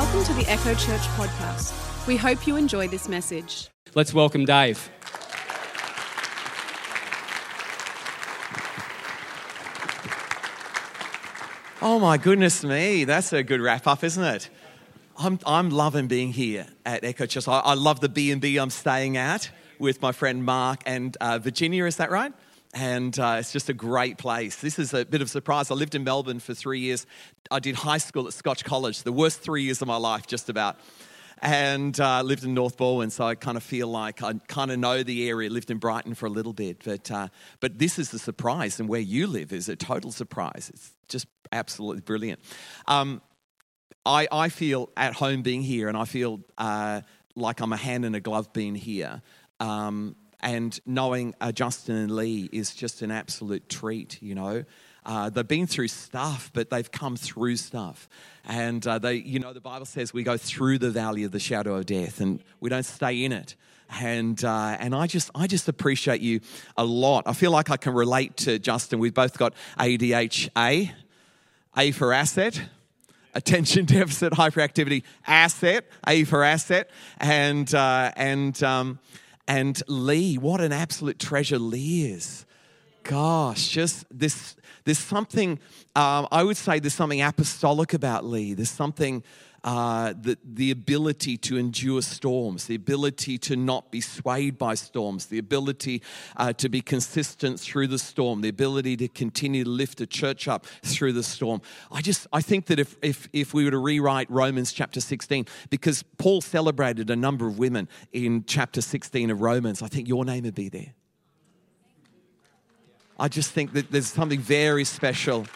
Welcome to the Echo Church podcast. We hope you enjoy this message. Let's welcome Dave. Oh my goodness me, that's a good wrap up, isn't it? I'm, I'm loving being here at Echo Church. I, I love the B&B I'm staying at with my friend Mark and uh, Virginia, is that right? And uh, it's just a great place. This is a bit of a surprise. I lived in Melbourne for three years. I did high school at Scotch College, the worst three years of my life, just about and uh, lived in North Balwyn, so I kind of feel like I kind of know the area. Lived in Brighton for a little bit, but uh, but this is the surprise, and where you live is a total surprise. It's just absolutely brilliant. Um, I I feel at home being here, and I feel uh, like I'm a hand in a glove being here. Um, and knowing uh, Justin and Lee is just an absolute treat, you know. Uh, they've been through stuff, but they've come through stuff. And uh, they, you know, the Bible says we go through the valley of the shadow of death, and we don't stay in it. And uh, and I just I just appreciate you a lot. I feel like I can relate to Justin. We've both got ADHA, A for asset, attention deficit hyperactivity asset, A for asset, and uh, and um, and Lee. What an absolute treasure Lee is. Gosh, just this there's something, um, I would say there's something apostolic about Lee. There's something, uh, the, the ability to endure storms, the ability to not be swayed by storms, the ability uh, to be consistent through the storm, the ability to continue to lift a church up through the storm. I just, I think that if, if, if we were to rewrite Romans chapter 16, because Paul celebrated a number of women in chapter 16 of Romans, I think your name would be there. I just think that there's something very special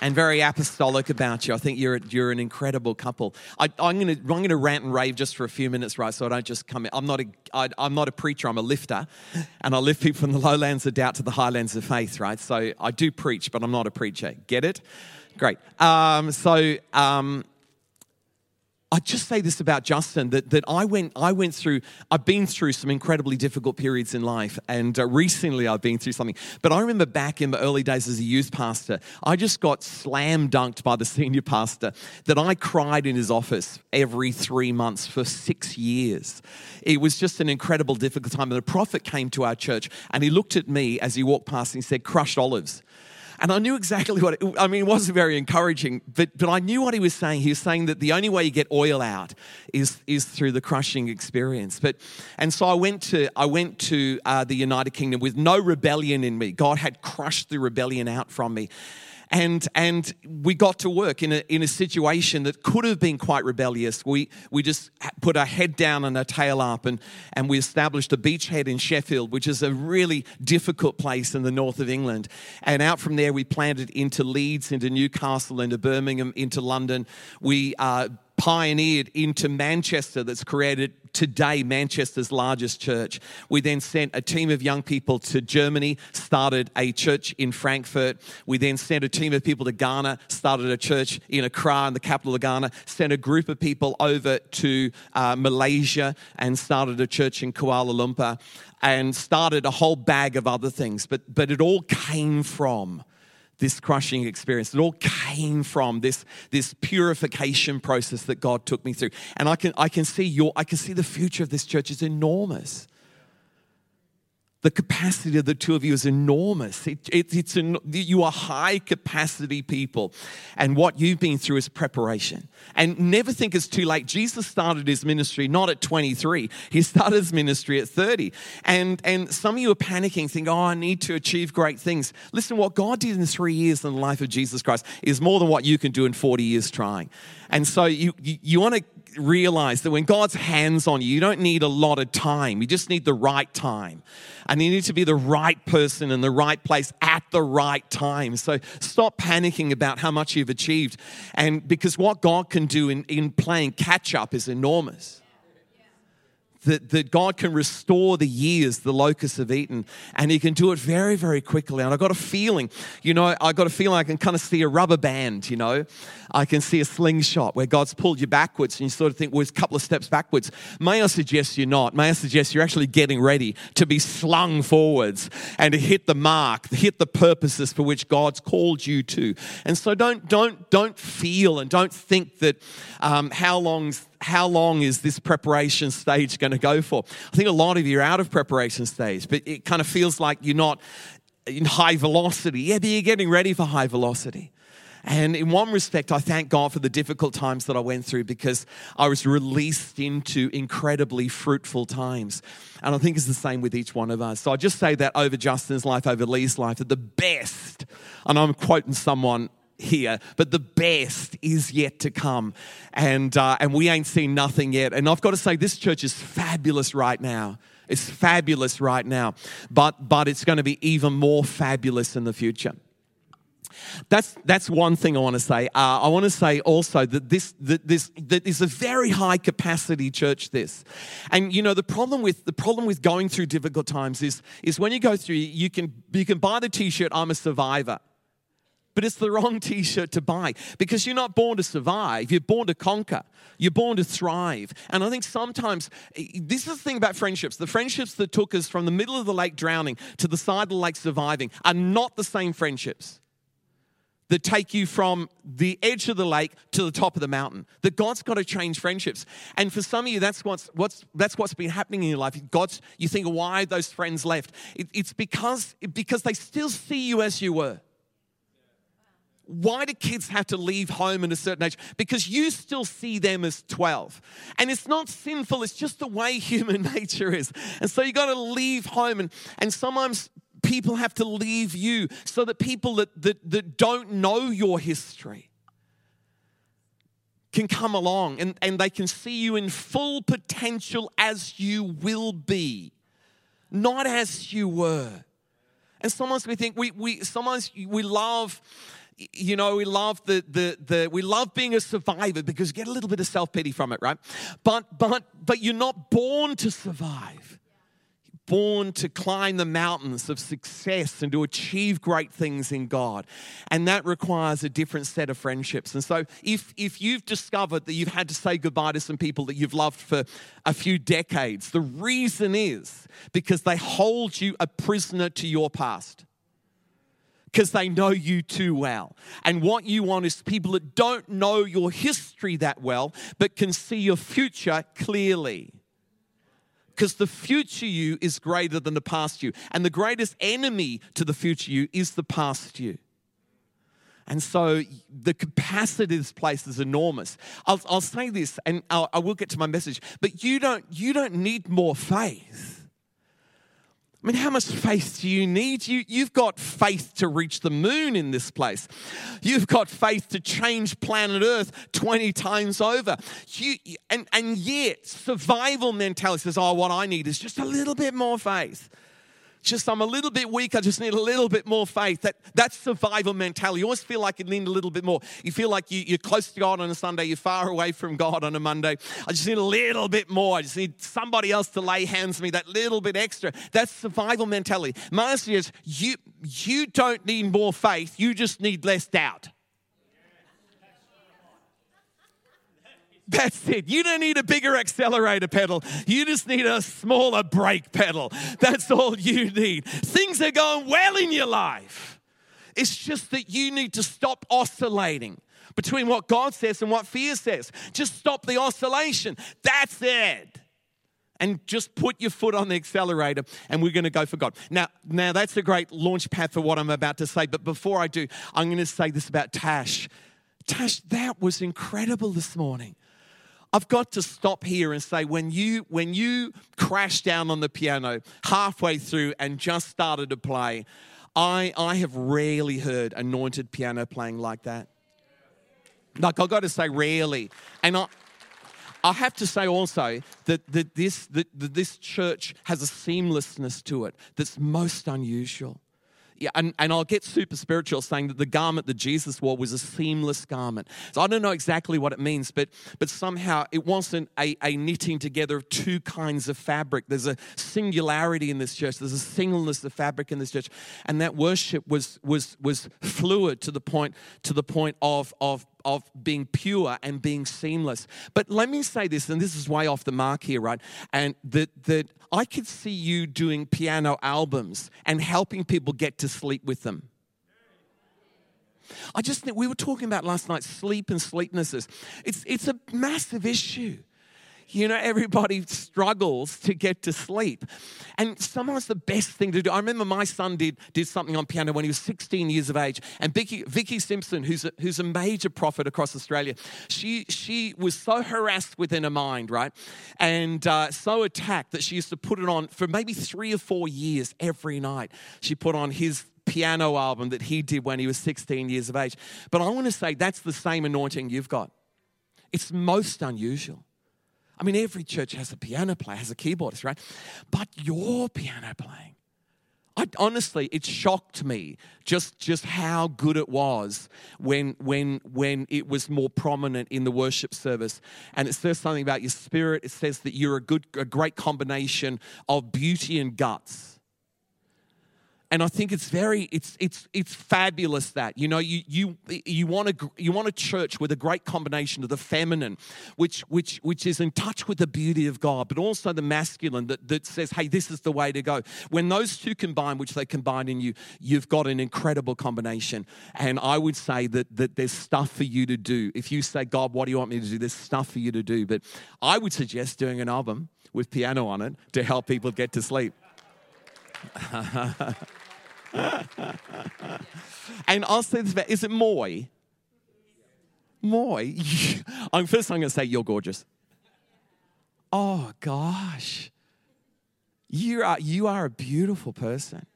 and very apostolic about you. I think you're, you're an incredible couple. I, am going to I'm gonna rant and rave just for a few minutes, right? So I don't just come in. I'm not, a, I, I'm not a preacher, I'm a lifter. And I lift people from the lowlands of doubt to the highlands of faith, right? So I do preach, but I'm not a preacher. Get it? Great. Um, so, um, I just say this about Justin that, that I went I went through I've been through some incredibly difficult periods in life and uh, recently I've been through something. But I remember back in the early days as a youth pastor I just got slam dunked by the senior pastor that I cried in his office every 3 months for 6 years. It was just an incredible difficult time and the prophet came to our church and he looked at me as he walked past and he said crushed olives and I knew exactly what, it, I mean, it wasn't very encouraging, but, but I knew what he was saying. He was saying that the only way you get oil out is, is through the crushing experience. But, and so I went to, I went to uh, the United Kingdom with no rebellion in me. God had crushed the rebellion out from me and and we got to work in a, in a situation that could have been quite rebellious. We we just put our head down and our tail up, and and we established a beachhead in Sheffield, which is a really difficult place in the north of England. And out from there, we planted into Leeds, into Newcastle, into Birmingham, into London. We uh, pioneered into Manchester that's created today Manchester's largest church. We then sent a team of young people to Germany, started a church in Frankfurt. We then sent a team of people to Ghana, started a church in Accra, in the capital of Ghana, sent a group of people over to uh, Malaysia and started a church in Kuala Lumpur and started a whole bag of other things. But, but it all came from this crushing experience. It all came from this, this purification process that God took me through. And I can, I can see your, I can see the future of this church is enormous the capacity of the two of you is enormous. It, it, it's an, you are high capacity people. And what you've been through is preparation. And never think it's too late. Jesus started his ministry not at 23, he started his ministry at 30. And, and some of you are panicking, thinking, oh, I need to achieve great things. Listen, what God did in three years in the life of Jesus Christ is more than what you can do in 40 years trying. And so you, you, you want to realize that when God's hands on you, you don't need a lot of time. You just need the right time. And you need to be the right person in the right place at the right time. So stop panicking about how much you've achieved. And because what God can do in, in playing catch up is enormous. That, that God can restore the years the locusts have eaten, and He can do it very, very quickly. And I got a feeling, you know, I got a feeling I can kind of see a rubber band, you know, I can see a slingshot where God's pulled you backwards, and you sort of think, well, it's a couple of steps backwards. May I suggest you're not? May I suggest you're actually getting ready to be slung forwards and to hit the mark, hit the purposes for which God's called you to. And so don't don't don't feel and don't think that um, how long's how long is this preparation stage going to go for? I think a lot of you are out of preparation stage, but it kind of feels like you're not in high velocity. Yeah, but you're getting ready for high velocity. And in one respect, I thank God for the difficult times that I went through because I was released into incredibly fruitful times. And I think it's the same with each one of us. So I just say that over Justin's life, over Lee's life, that the best, and I'm quoting someone here, but the best is yet to come. And, uh, and we ain't seen nothing yet. And I've got to say, this church is fabulous right now. It's fabulous right now, but, but it's going to be even more fabulous in the future. That's, that's one thing I want to say. Uh, I want to say also that this, that this that is a very high capacity church. This, and you know the problem with the problem with going through difficult times is is when you go through, you can you can buy the T-shirt "I'm a survivor." But it's the wrong t shirt to buy because you're not born to survive. You're born to conquer. You're born to thrive. And I think sometimes eh, this is the thing about friendships the friendships that took us from the middle of the lake drowning to the side of the lake surviving are not the same friendships that take you from the edge of the lake to the top of the mountain. That God's got to change friendships. And for some of you, that's what's, what's, that's what's been happening in your life. God's, you think, why those friends left? It, it's because, because they still see you as you were. Why do kids have to leave home at a certain age? Because you still see them as 12. And it's not sinful, it's just the way human nature is. And so you've got to leave home. And, and sometimes people have to leave you so that people that, that, that don't know your history can come along and, and they can see you in full potential as you will be, not as you were. And sometimes we think we, we sometimes we love you know, we love the, the, the, we love being a survivor because you get a little bit of self-pity from it, right? But, but, but you're not born to survive born to climb the mountains of success and to achieve great things in God. And that requires a different set of friendships. And so, if, if you've discovered that you've had to say goodbye to some people that you've loved for a few decades, the reason is because they hold you a prisoner to your past. Because they know you too well. And what you want is people that don't know your history that well, but can see your future clearly because the future you is greater than the past you. And the greatest enemy to the future you is the past you. And so the capacity of this place is enormous. I'll, I'll say this, and I'll, I will get to my message, but you don't, you don't need more faith. I mean, how much faith do you need? You, you've got faith to reach the moon in this place. You've got faith to change planet Earth 20 times over. You, and, and yet, survival mentality says, oh, what I need is just a little bit more faith just I'm a little bit weak. I just need a little bit more faith. That, that's survival mentality. You always feel like you need a little bit more. You feel like you, you're close to God on a Sunday, you're far away from God on a Monday. I just need a little bit more. I just need somebody else to lay hands on me, that little bit extra. That's survival mentality. My answer is you, you don't need more faith, you just need less doubt. That's it. You don't need a bigger accelerator pedal. You just need a smaller brake pedal. That's all you need. Things are going well in your life. It's just that you need to stop oscillating between what God says and what fear says. Just stop the oscillation. That's it. And just put your foot on the accelerator and we're going to go for God. Now, now that's a great launch pad for what I'm about to say. But before I do, I'm going to say this about Tash. Tash, that was incredible this morning. I've got to stop here and say when you when you crashed down on the piano halfway through and just started to play, I I have rarely heard anointed piano playing like that. Like I've got to say rarely. And I I have to say also that, that, this, that, that this church has a seamlessness to it that's most unusual. Yeah, and, and I'll get super spiritual saying that the garment that Jesus wore was a seamless garment. So I don't know exactly what it means, but, but somehow it wasn't a, a knitting together of two kinds of fabric. There's a singularity in this church, there's a singleness of fabric in this church. And that worship was, was, was fluid to the point, to the point of, of of being pure and being seamless. But let me say this, and this is way off the mark here, right? And that that I could see you doing piano albums and helping people get to sleep with them. I just think we were talking about last night sleep and sleeplessness. It's it's a massive issue. You know, everybody struggles to get to sleep. And sometimes the best thing to do. I remember my son did, did something on piano when he was 16 years of age. And Vicky, Vicky Simpson, who's a, who's a major prophet across Australia, she, she was so harassed within her mind, right? And uh, so attacked that she used to put it on for maybe three or four years every night. She put on his piano album that he did when he was 16 years of age. But I want to say that's the same anointing you've got. It's most unusual. I mean, every church has a piano player, has a keyboardist, right? But your piano playing, I, honestly, it shocked me just, just how good it was when, when, when it was more prominent in the worship service. And it says something about your spirit. It says that you're a good, a great combination of beauty and guts and I think it's very it's it's it's fabulous that you know you you you want a you want a church with a great combination of the feminine, which which which is in touch with the beauty of God, but also the masculine that that says, hey, this is the way to go. When those two combine, which they combine in you, you've got an incredible combination. And I would say that that there's stuff for you to do. If you say, God, what do you want me to do? There's stuff for you to do. But I would suggest doing an album with piano on it to help people get to sleep. and I'll say this about, is it Moy? Moy? I'm first I'm going to say you're gorgeous. Oh gosh. You are, you are a beautiful person.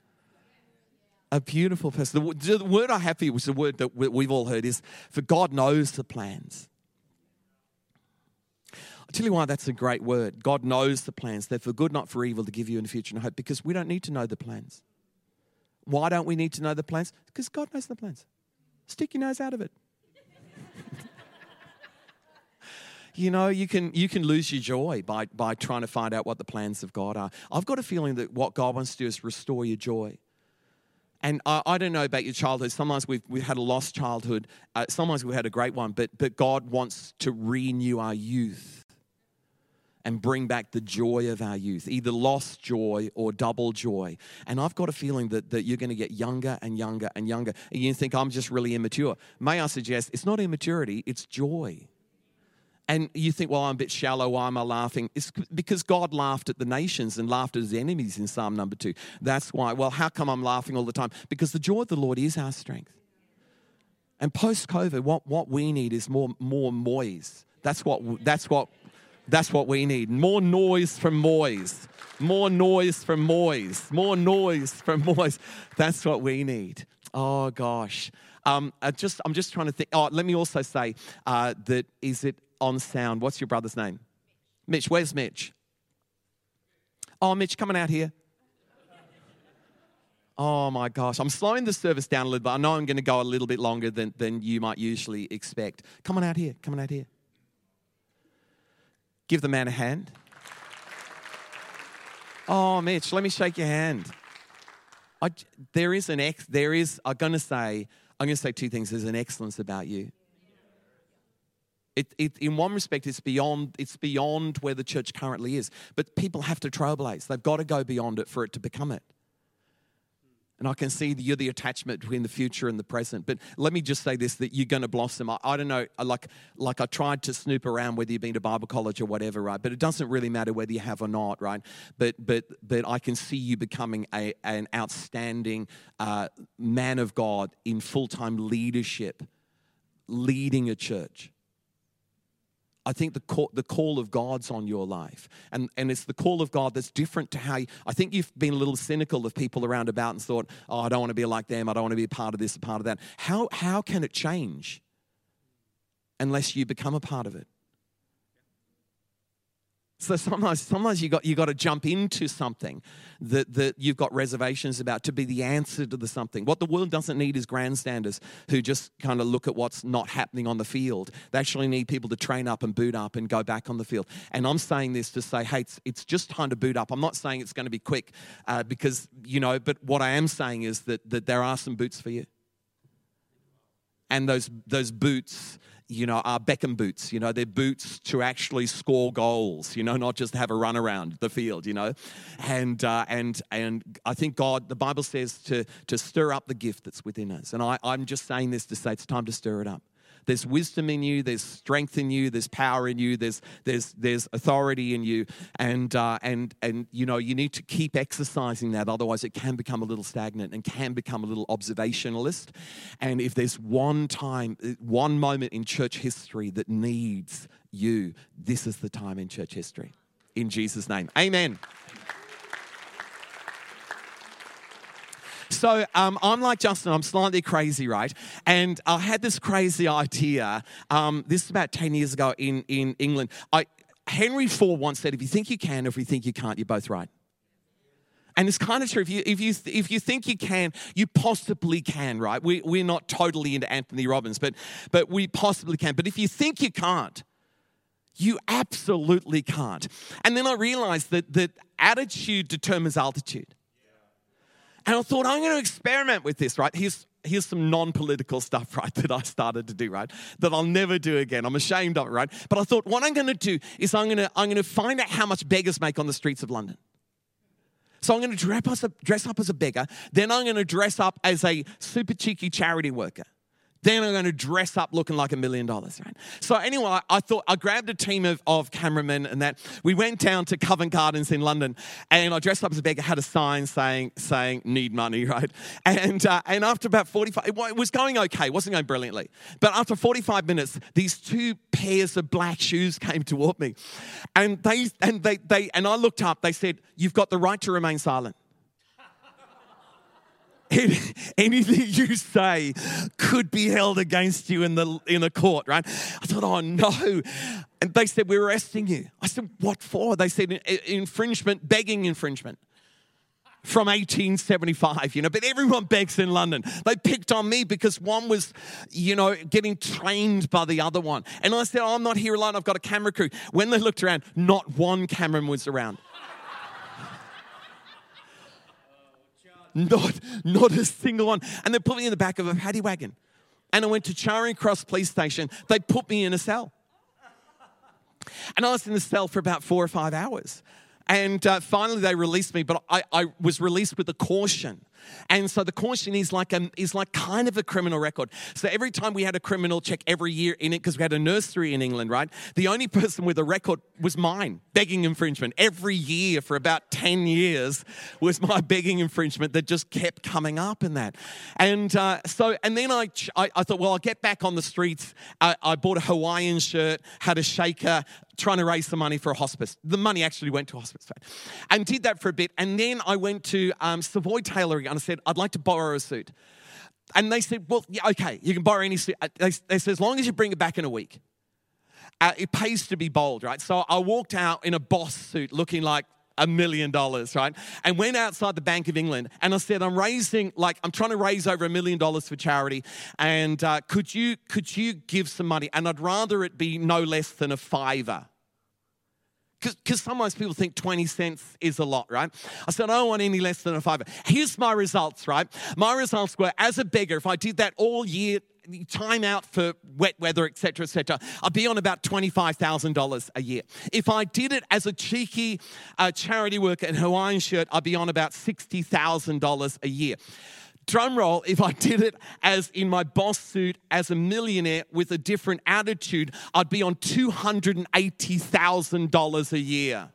A beautiful person. The, the word I have here, which is the word that we've all heard, is for God knows the plans. I'll tell you why that's a great word. God knows the plans. They're for good, not for evil, to give you in the future and hope, because we don't need to know the plans. Why don't we need to know the plans? Because God knows the plans. Stick your nose out of it. you know, you can you can lose your joy by by trying to find out what the plans of God are. I've got a feeling that what God wants to do is restore your joy. And I, I don't know about your childhood. Sometimes we've, we've had a lost childhood. Uh, sometimes we've had a great one. But, but God wants to renew our youth and bring back the joy of our youth, either lost joy or double joy. And I've got a feeling that, that you're going to get younger and younger and younger. And you think, I'm just really immature. May I suggest it's not immaturity, it's joy. And you think, well, I'm a bit shallow. Why am I laughing? It's because God laughed at the nations and laughed at his enemies in Psalm number two. That's why. Well, how come I'm laughing all the time? Because the joy of the Lord is our strength. And post COVID, what, what we need is more, more moys. That's what, that's what that's what we need. More noise from Moys. More noise from Moys. More noise from Moys. That's what we need. Oh gosh. Um, I just, I'm just trying to think. Oh, let me also say uh, that is it on sound? What's your brother's name? Mitch. Where's Mitch? Oh, Mitch, coming out here. Oh my gosh, I'm slowing the service down a little bit. I know I'm going to go a little bit longer than, than you might usually expect. Come on out here, come on out here. Give the man a hand. Oh, Mitch, let me shake your hand. I, there is an ex, there is, I'm going to say, I'm going to say two things. There's an excellence about you. It, it, in one respect, it's beyond, it's beyond where the church currently is. But people have to trailblaze. They've got to go beyond it for it to become it. And I can see you're the attachment between the future and the present. But let me just say this that you're going to blossom. I, I, don't know, like, like I tried to snoop around whether you've been to Bible college or whatever, right? But it doesn't really matter whether you have or not, right? But, but, but I can see you becoming a, an outstanding uh, man of God in full time leadership, leading a church. I think the call, the call of God's on your life. And, and it's the call of God that's different to how you, I think you've been a little cynical of people around about and thought, oh, I don't want to be like them. I don't want to be a part of this, a part of that. How, how can it change unless you become a part of it? So sometimes, sometimes you got you got to jump into something that, that you've got reservations about to be the answer to the something. What the world doesn't need is grandstanders who just kind of look at what's not happening on the field. They actually need people to train up and boot up and go back on the field. And I'm saying this to say, hey, it's, it's just time to boot up. I'm not saying it's going to be quick uh, because you know, but what I am saying is that that there are some boots for you. And those those boots you know, are Beckham boots. You know, they're boots to actually score goals. You know, not just have a run around the field. You know, and uh, and and I think God, the Bible says to to stir up the gift that's within us. And I, I'm just saying this to say it's time to stir it up. There's wisdom in you, there's strength in you, there's power in you, there's there's there's authority in you, and uh, and and you know you need to keep exercising that. Otherwise, it can become a little stagnant and can become a little observationalist. And if there's one time, one moment in church history that needs you, this is the time in church history. In Jesus' name, Amen. So um, I'm like Justin, I'm slightly crazy, right? And I had this crazy idea. Um, this is about 10 years ago in, in England. I, Henry Ford once said, if you think you can, if you think you can't, you're both right. And it's kind of true. If you, if you, if you think you can, you possibly can, right? We, we're not totally into Anthony Robbins, but, but we possibly can. But if you think you can't, you absolutely can't. And then I realized that, that attitude determines altitude. And I thought, I'm going to experiment with this, right? Here's, here's some non political stuff, right, that I started to do, right, that I'll never do again. I'm ashamed of it, right? But I thought, what I'm going to do is I'm going to, I'm going to find out how much beggars make on the streets of London. So I'm going to dress up, dress up as a beggar. Then I'm going to dress up as a super cheeky charity worker then I'm going to dress up looking like a million dollars, right? So anyway, I thought I grabbed a team of, of cameramen and that we went down to Covent Gardens in London, and I dressed up as a beggar, had a sign saying saying need money, right? And uh, and after about 45, it was going okay, wasn't going brilliantly, but after 45 minutes, these two pairs of black shoes came toward me, and they and they they and I looked up. They said, "You've got the right to remain silent." Anything you say could be held against you in the in a court, right? I thought, oh no. And they said, We're arresting you. I said, What for? They said, infringement, begging infringement from 1875, you know, but everyone begs in London. They picked on me because one was, you know, getting trained by the other one. And I said, oh, I'm not here alone, I've got a camera crew. When they looked around, not one cameraman was around. Not, not a single one. And they put me in the back of a paddy wagon. And I went to Charing Cross Police Station. They put me in a cell. And I was in the cell for about four or five hours. And uh, finally, they released me, but I, I was released with a caution and so the caution is like a, is like kind of a criminal record. So every time we had a criminal check every year in it, because we had a nursery in England, right? The only person with a record was mine, begging infringement. Every year for about 10 years was my begging infringement that just kept coming up in that. And uh, so, and then I, I, I, thought, well, I'll get back on the streets. I, I bought a Hawaiian shirt, had a shaker, trying to raise some money for a hospice. The money actually went to hospice. And did that for a bit. And then I went to um, Savoy Tailoring and I said, I'd like to borrow a suit. And they said, well, yeah, okay, you can borrow any suit. Uh, they, they said, as long as you bring it back in a week. Uh, it pays to be bold, right? So I walked out in a boss suit looking like a million dollars, right? And went outside the Bank of England and I said, I'm raising, like, I'm trying to raise over a million dollars for charity. And uh, could you could you give some money? And I'd rather it be no less than a fiver. Because sometimes people think 20 cents is a lot, right? I said, I don't want any less than a fiver. Here's my results, right? My results were as a beggar, if I did that all year, time out for wet weather, etc., etc., I'd be on about $25,000 a year. If I did it as a cheeky uh, charity worker in Hawaiian shirt, I'd be on about $60,000 a year drum roll, if I did it as in my boss suit as a millionaire with a different attitude, I'd be on $280,000 a year.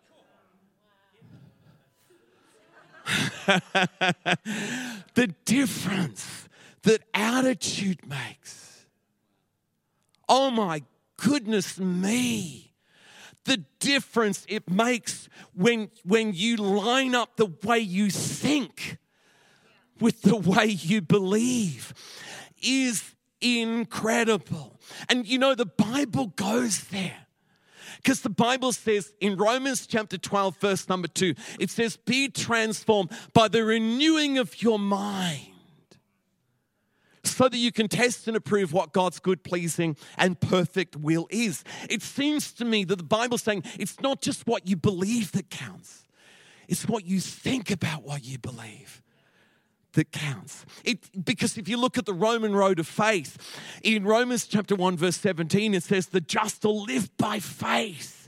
the difference that attitude makes. Oh my goodness me. The difference it makes when, when you line up the way you think with the way you believe is incredible. And you know, the Bible goes there. Because the Bible says in Romans chapter 12, verse number 2, it says, Be transformed by the renewing of your mind so that you can test and approve what God's good, pleasing, and perfect will is. It seems to me that the Bible's saying it's not just what you believe that counts, it's what you think about what you believe that counts. It, because if you look at the Roman road of faith, in Romans chapter 1, verse 17, it says, The just will live by faith.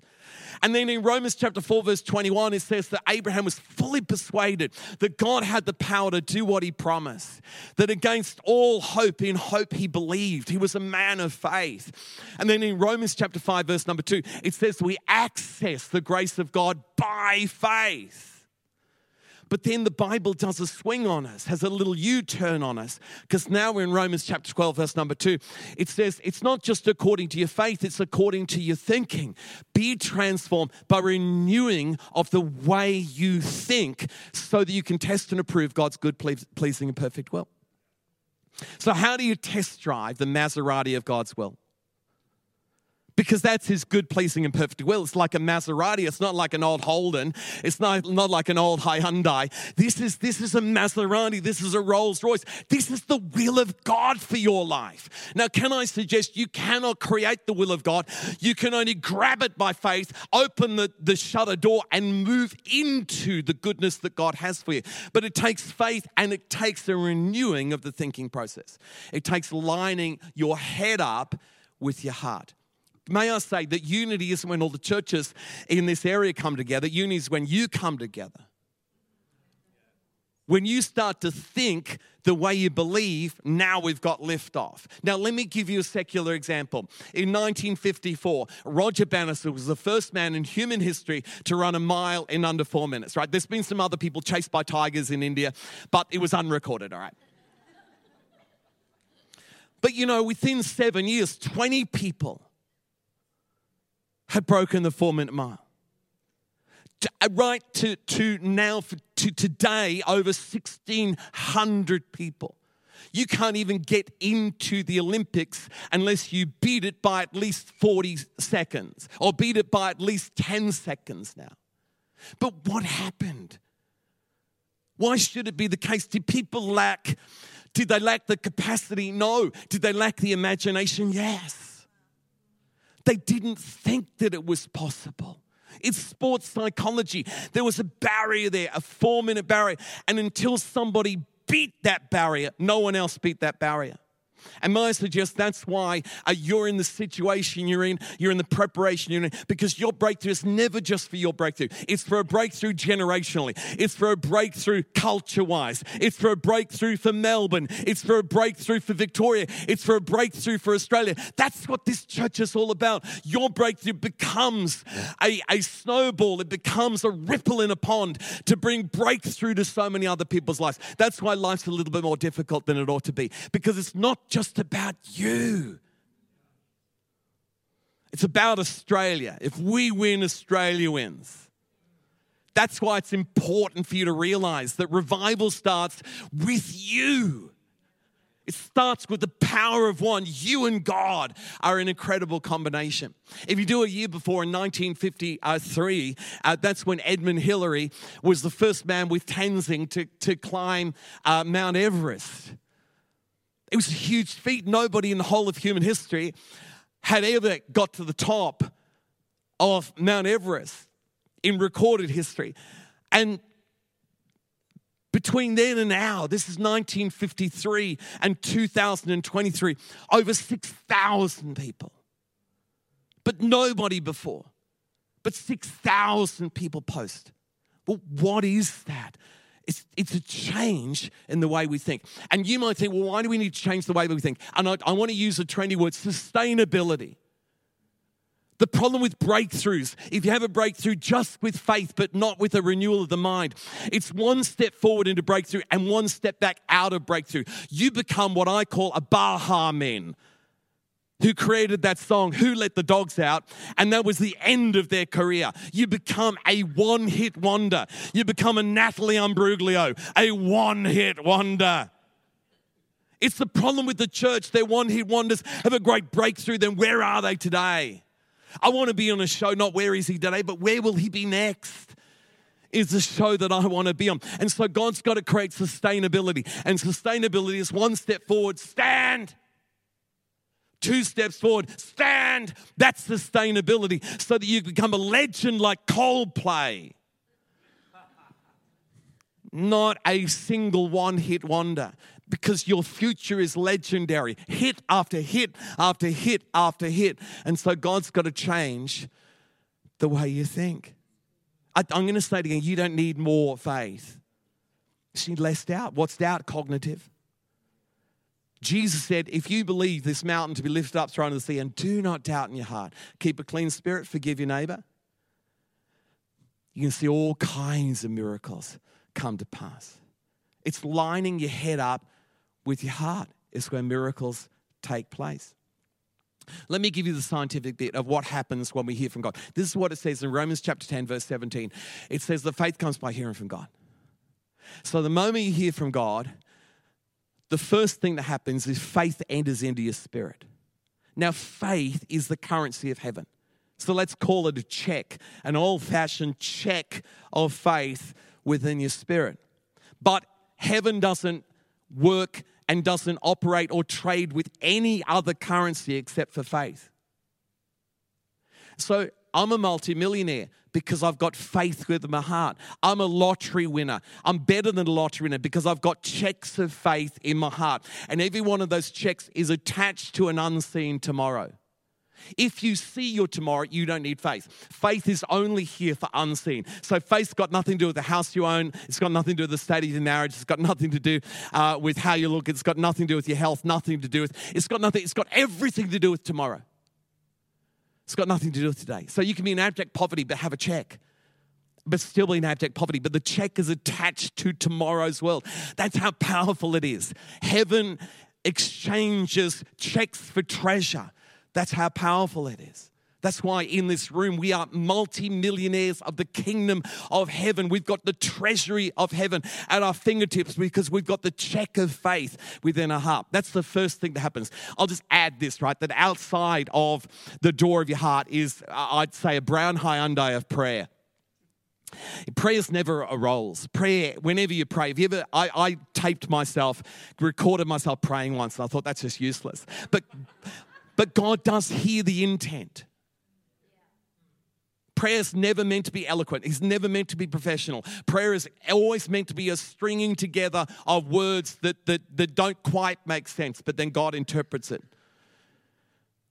And then in Romans chapter 4, verse 21, it says that Abraham was fully persuaded that God had the power to do what he promised, that against all hope, in hope he believed. He was a man of faith. And then in Romans chapter 5, verse number 2, it says we access the grace of God by faith. But then the Bible does a swing on us, has a little U turn on us, because now we're in Romans chapter 12, verse number 2. It says, It's not just according to your faith, it's according to your thinking. Be transformed by renewing of the way you think so that you can test and approve God's good, pleasing, and perfect will. So, how do you test drive the Maserati of God's will? Because that's his good, pleasing, and perfect will. It's like a Maserati. It's not like an old Holden. It's not, not like an old Hyundai. This is, this is a Maserati. This is a Rolls Royce. This is the will of God for your life. Now, can I suggest you cannot create the will of God? You can only grab it by faith, open the, the shutter door, and move into the goodness that God has for you. But it takes faith and it takes a renewing of the thinking process. It takes lining your head up with your heart. May I say that unity isn't when all the churches in this area come together, unity is when you come together. When you start to think the way you believe, now we've got liftoff. Now, let me give you a secular example. In 1954, Roger Bannister was the first man in human history to run a mile in under four minutes, right? There's been some other people chased by tigers in India, but it was unrecorded, all right? But you know, within seven years, 20 people had broken the four minute mile. Uh, right to, to now, to today, over 1,600 people. You can't even get into the Olympics unless you beat it by at least 40 seconds or beat it by at least 10 seconds now. But what happened? Why should it be the case? Did people lack? Did they lack the capacity? No. Did they lack the imagination? Yes. They didn't think that it was possible. It's sports psychology. There was a barrier there, a four minute barrier. And until somebody beat that barrier, no one else beat that barrier. And may I suggest that's why uh, you're in the situation you're in, you're in the preparation you're in, because your breakthrough is never just for your breakthrough. It's for a breakthrough generationally, it's for a breakthrough culture wise, it's for a breakthrough for Melbourne, it's for a breakthrough for Victoria, it's for a breakthrough for Australia. That's what this church is all about. Your breakthrough becomes a, a snowball, it becomes a ripple in a pond to bring breakthrough to so many other people's lives. That's why life's a little bit more difficult than it ought to be, because it's not just just about you. It's about Australia. If we win, Australia wins. That's why it's important for you to realize that revival starts with you. It starts with the power of one. You and God are an incredible combination. If you do a year before in 1953, uh, that's when Edmund Hillary was the first man with Tenzing to, to climb uh, Mount Everest. It was a huge feat. Nobody in the whole of human history had ever got to the top of Mount Everest in recorded history. And between then and now, this is 1953 and 2023, over 6,000 people. But nobody before. But 6,000 people post. Well, what is that? It's, it's a change in the way we think. And you might think, well, why do we need to change the way that we think? And I, I want to use a trendy word sustainability. The problem with breakthroughs, if you have a breakthrough just with faith, but not with a renewal of the mind, it's one step forward into breakthrough and one step back out of breakthrough. You become what I call a Baha men who created that song, Who Let the Dogs Out, and that was the end of their career. You become a one hit wonder. You become a Natalie Imbruglia, a one hit wonder. It's the problem with the church. Their one hit wonders have a great breakthrough, then where are they today? I want to be on a show, not where is he today, but where will he be next? Is the show that I want to be on. And so God's got to create sustainability. And sustainability is one step forward, stand. Two steps forward, stand. That's sustainability so that you become a legend like Coldplay. Not a single one hit wonder because your future is legendary. Hit after hit after hit after hit. And so God's got to change the way you think. I, am going to say it again you don't need more faith. Need less doubt. What's doubt? Cognitive. Jesus said, If you believe this mountain to be lifted up, thrown into the sea, and do not doubt in your heart, keep a clean spirit, forgive your neighbor, you can see all kinds of miracles come to pass. It's lining your head up with your heart, is where miracles take place. Let me give you the scientific bit of what happens when we hear from God. This is what it says in Romans chapter 10, verse 17. It says that faith comes by hearing from God. So the moment you hear from God, the first thing that happens is faith enters into your spirit. Now, faith is the currency of heaven. So let's call it a check, an old fashioned check of faith within your spirit. But heaven doesn't work and doesn't operate or trade with any other currency except for faith. So I'm a multimillionaire because I've got faith with my heart. I'm a lottery winner. I'm better than a lottery winner because I've got checks of faith in my heart. And every one of those checks is attached to an unseen tomorrow. If you see your tomorrow, you don't need faith. Faith is only here for unseen. So faith's got nothing to do with the house you own. It's got nothing to do with the state of your marriage. It's got nothing to do uh, with how you look. It's got nothing to do with your health. Nothing to do with. It's got nothing. It's got everything to do with tomorrow. It's got nothing to do with today. So you can be in abject poverty but have a check. But still be in abject poverty, but the check is attached to tomorrow's world. That's how powerful it is. Heaven exchanges checks for treasure. That's how powerful it is. That's why in this room we are multi-millionaires of the kingdom of heaven. We've got the treasury of heaven at our fingertips because we've got the check of faith within our heart. That's the first thing that happens. I'll just add this, right? That outside of the door of your heart is, uh, I'd say, a brown Hyundai of prayer. Prayer's never a rolls. Prayer, whenever you pray, have you ever, I, I taped myself, recorded myself praying once, and I thought that's just useless. But but God does hear the intent. Prayer is never meant to be eloquent. It's never meant to be professional. Prayer is always meant to be a stringing together of words that, that, that don't quite make sense, but then God interprets it.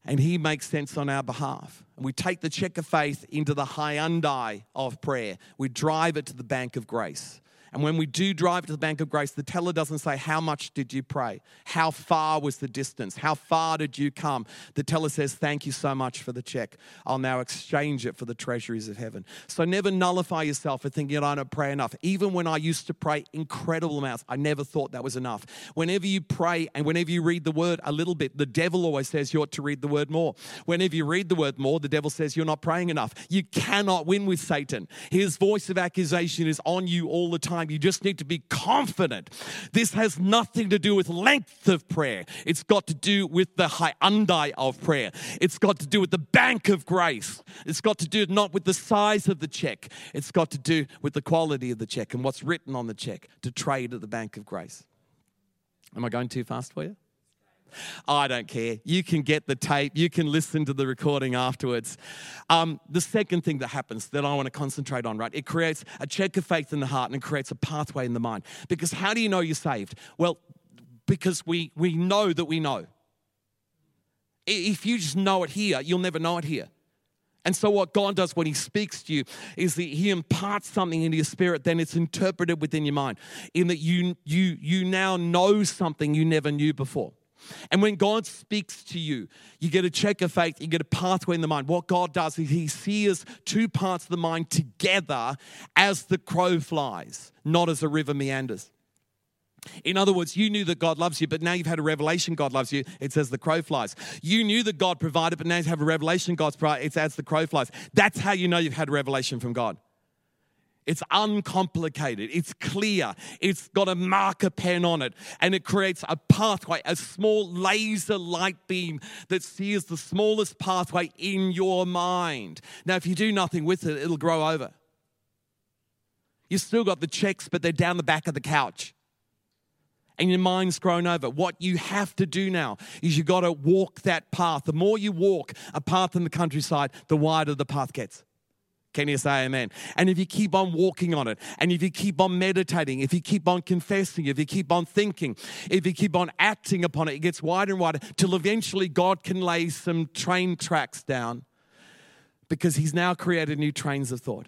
And He makes sense on our behalf. And we take the check of faith into the Hyundai of prayer. We drive it to the bank of grace. And when we do drive to the bank of grace, the teller doesn't say, How much did you pray? How far was the distance? How far did you come? The teller says, Thank you so much for the check. I'll now exchange it for the treasuries of heaven. So never nullify yourself for thinking, I don't pray enough. Even when I used to pray incredible amounts, I never thought that was enough. Whenever you pray and whenever you read the word a little bit, the devil always says you ought to read the word more. Whenever you read the word more, the devil says you're not praying enough. You cannot win with Satan. His voice of accusation is on you all the time time. You just need to be confident. This has nothing to do with length of prayer. It's got to do with the hyundai of prayer. It's got to do with the bank of grace. It's got to do not with the size of the check. It's got to do with the quality of the check and what's written on the check to trade at the bank of grace. Am I going too fast for you? I don't care. You can get the tape, you can listen to the recording afterwards. Um, the second thing that happens that I want to concentrate on, right? It creates a check of faith in the heart and it creates a pathway in the mind. Because how do you know you're saved? Well, because we, we know that we know. If you just know it here, you'll never know it here. And so, what God does when He speaks to you is that He imparts something into your spirit, then it's interpreted within your mind, in that you, you, you now know something you never knew before. And when God speaks to you, you get a check of faith, you get a pathway in the mind. What God does is He sees two parts of the mind together as the crow flies, not as a river meanders. In other words, you knew that God loves you, but now you've had a revelation God loves you. It says the crow flies. You knew that God provided, but now you have a revelation God's provided. It's as the crow flies. That's how you know you've had a revelation from God. It's uncomplicated. It's clear. It's got a marker pen on it. And it creates a pathway, a small laser light beam that sees the smallest pathway in your mind. Now, if you do nothing with it, it'll grow over. You've still got the checks, but they're down the back of the couch. And your mind's grown over. What you have to do now is you've got to walk that path. The more you walk a path in the countryside, the wider the path gets. Can you say amen? And if you keep on walking on it, and if you keep on meditating, if you keep on confessing, if you keep on thinking, if you keep on acting upon it, it gets wider and wider till eventually God can lay some train tracks down because He's now created new trains of thought.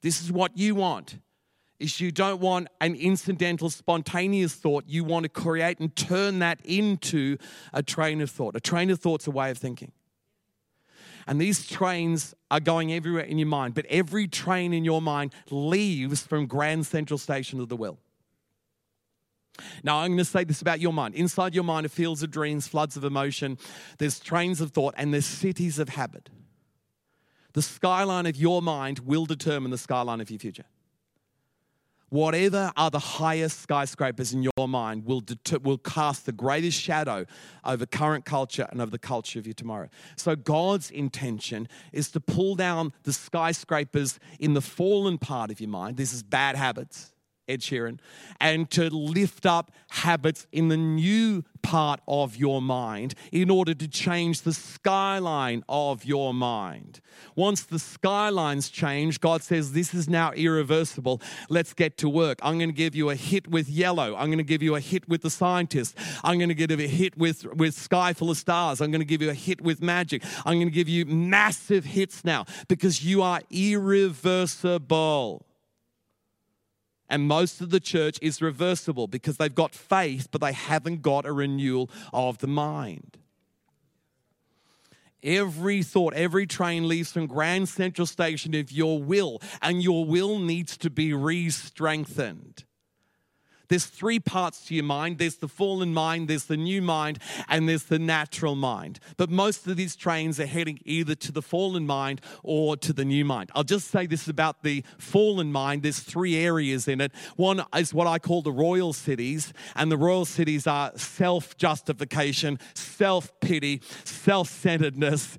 This is what you want. Is you don't want an incidental, spontaneous thought. You want to create and turn that into a train of thought. A train of thought's a way of thinking. And these trains are going everywhere in your mind, but every train in your mind leaves from Grand Central Station of the will. Now, I'm going to say this about your mind. Inside your mind are fields of dreams, floods of emotion, there's trains of thought, and there's cities of habit. The skyline of your mind will determine the skyline of your future. Whatever are the highest skyscrapers in your mind will, deter, will cast the greatest shadow over current culture and over the culture of your tomorrow. So, God's intention is to pull down the skyscrapers in the fallen part of your mind. This is bad habits Ed Sheeran, and to lift up habits in the new part of your mind in order to change the skyline of your mind. Once the skylines change, God says, This is now irreversible. Let's get to work. I'm going to give you a hit with yellow. I'm going to give you a hit with the scientist. I'm going to give you a hit with, with Sky Full of Stars. I'm going to give you a hit with magic. I'm going to give you massive hits now because you are irreversible. And most of the church is reversible because they've got faith, but they haven't got a renewal of the mind. Every thought, every train leaves from Grand Central Station of your will, and your will needs to be re strengthened. There's three parts to your mind there's the fallen mind, there's the new mind, and there's the natural mind. But most of these trains are heading either to the fallen mind or to the new mind. I'll just say this about the fallen mind there's three areas in it. One is what I call the royal cities, and the royal cities are self justification, self pity, self centeredness,